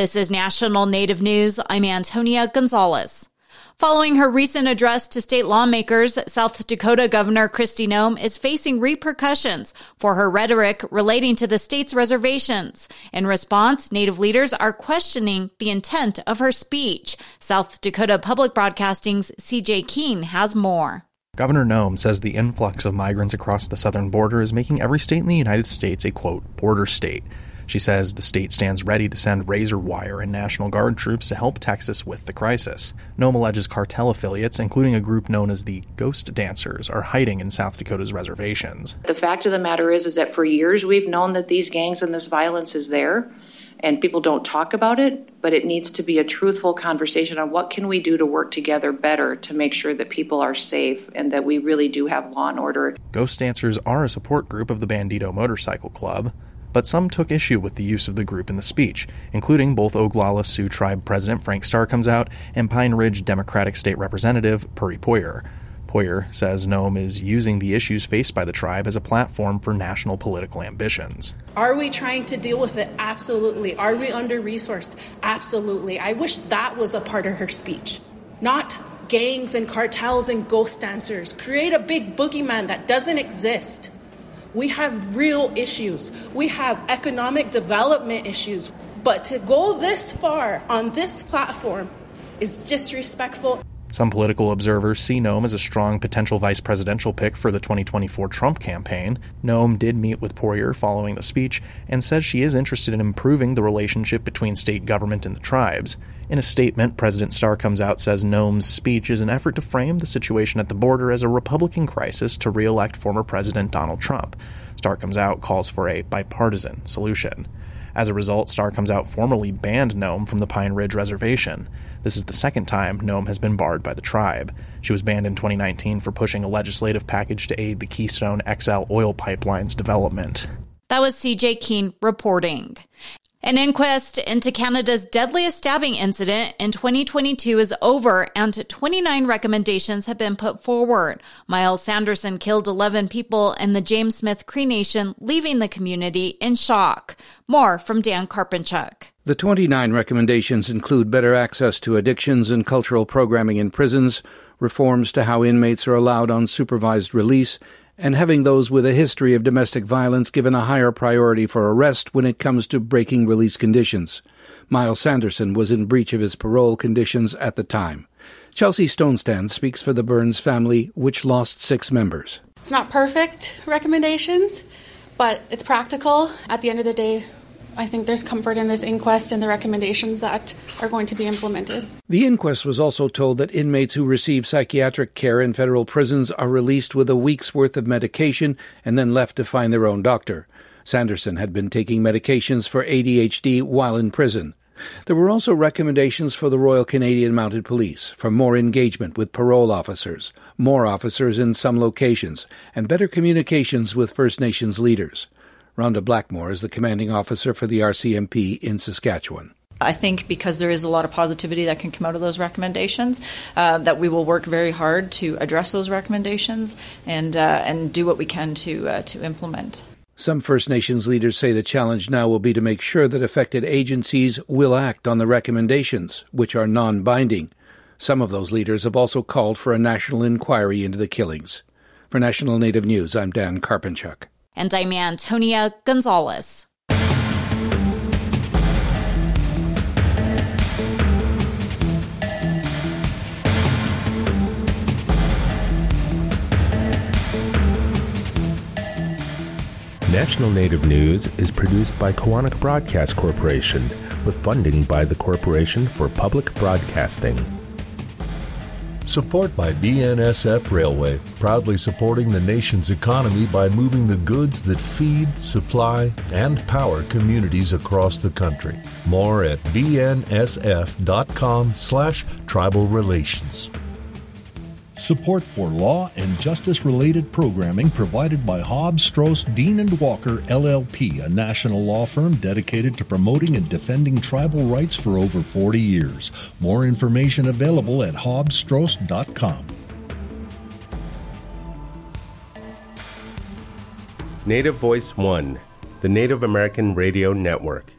This is National Native News. I'm Antonia Gonzalez. Following her recent address to state lawmakers, South Dakota Governor Kristi Noem is facing repercussions for her rhetoric relating to the state's reservations. In response, Native leaders are questioning the intent of her speech. South Dakota Public Broadcasting's CJ Keene has more. Governor Noem says the influx of migrants across the southern border is making every state in the United States a quote, border state. She says the state stands ready to send razor wire and National Guard troops to help Texas with the crisis. Noem alleges cartel affiliates, including a group known as the Ghost Dancers, are hiding in South Dakota's reservations. The fact of the matter is, is that for years we've known that these gangs and this violence is there and people don't talk about it but it needs to be a truthful conversation on what can we do to work together better to make sure that people are safe and that we really do have law and order ghost dancers are a support group of the Bandido motorcycle club but some took issue with the use of the group in the speech, including both Oglala Sioux Tribe President Frank Star Comes Out and Pine Ridge Democratic State Representative Peri Pourier. Pourier says Noem is using the issues faced by the tribe as a platform for national political ambitions. Are we trying to deal with it? Absolutely. Are we under resourced? Absolutely. I wish that was a part of her speech. Not gangs and cartels and ghost dancers. Create a big boogeyman that doesn't exist. We have real issues. We have economic development issues. But to go this far on this platform is disrespectful. Some political observers see Noem as a strong potential vice presidential pick for the 2024 Trump campaign. Noem did meet with Pourier following the speech and says she is interested in improving the relationship between state government and the tribes. In a statement, President Star Comes Out says Noem's speech is an effort to frame the situation at the border as a Republican crisis to re-elect former President Donald Trump. Star Comes Out calls for a bipartisan solution. As a result, Star Comes Out formally banned Noem from the Pine Ridge Reservation. This is the second time Noem has been barred by the tribe. She was banned in 2019 for pushing a legislative package to aid the Keystone XL oil pipeline's development. That was CJ Keene reporting. An inquest into Canada's deadliest stabbing incident in 2022 is over and 29 recommendations have been put forward. Myles Sanderson killed 11 people in the James Smith Cree Nation, leaving the community in shock. More from Dan Karpenchuk. The 29 recommendations include better access to addictions and cultural programming in prisons, reforms to how inmates are allowed unsupervised release, and having those with a history of domestic violence given a higher priority for arrest when it comes to breaking release conditions. Myles Sanderson was in breach of his parole conditions at the time. Chelsea Stonestand speaks for the Burns family, which lost six members. It's not perfect recommendations, but it's practical. At the end of the day, I think there's comfort in this inquest and the recommendations that are going to be implemented. The inquest was also told that inmates who receive psychiatric care in federal prisons are released with a week's worth of medication and then left to find their own doctor. Sanderson had been taking medications for ADHD while in prison. There were also recommendations for the Royal Canadian Mounted Police for more engagement with parole officers, more officers in some locations, and better communications with First Nations leaders. Rhonda Blackmore is the commanding officer for the RCMP in Saskatchewan. I think because there is a lot of positivity that can come out of those recommendations, uh, that we will work very hard to address those recommendations and uh, and do what we can to uh, to implement. Some First Nations leaders say the challenge now will be to make sure that affected agencies will act on the recommendations, which are non binding. Some of those leaders have also called for a national inquiry into the killings. For National Native News, I'm Dan Karpenchuk. And I'm Antonia Gonzalez. National Native News is produced by Koahnic Broadcast Corporation with funding by the Corporation for Public Broadcasting. Support by BNSF Railway, proudly supporting the nation's economy by moving the goods that feed, supply, and power communities across the country. More at bnsf.com slash tribal relations. Support for law and justice related programming provided by Hobbs, Strauss, Dean and Walker LLP, a national law firm dedicated to promoting and defending tribal rights for over 40 years. More information available at hobbsstrauss.com. Native Voice One, the Native American Radio Network.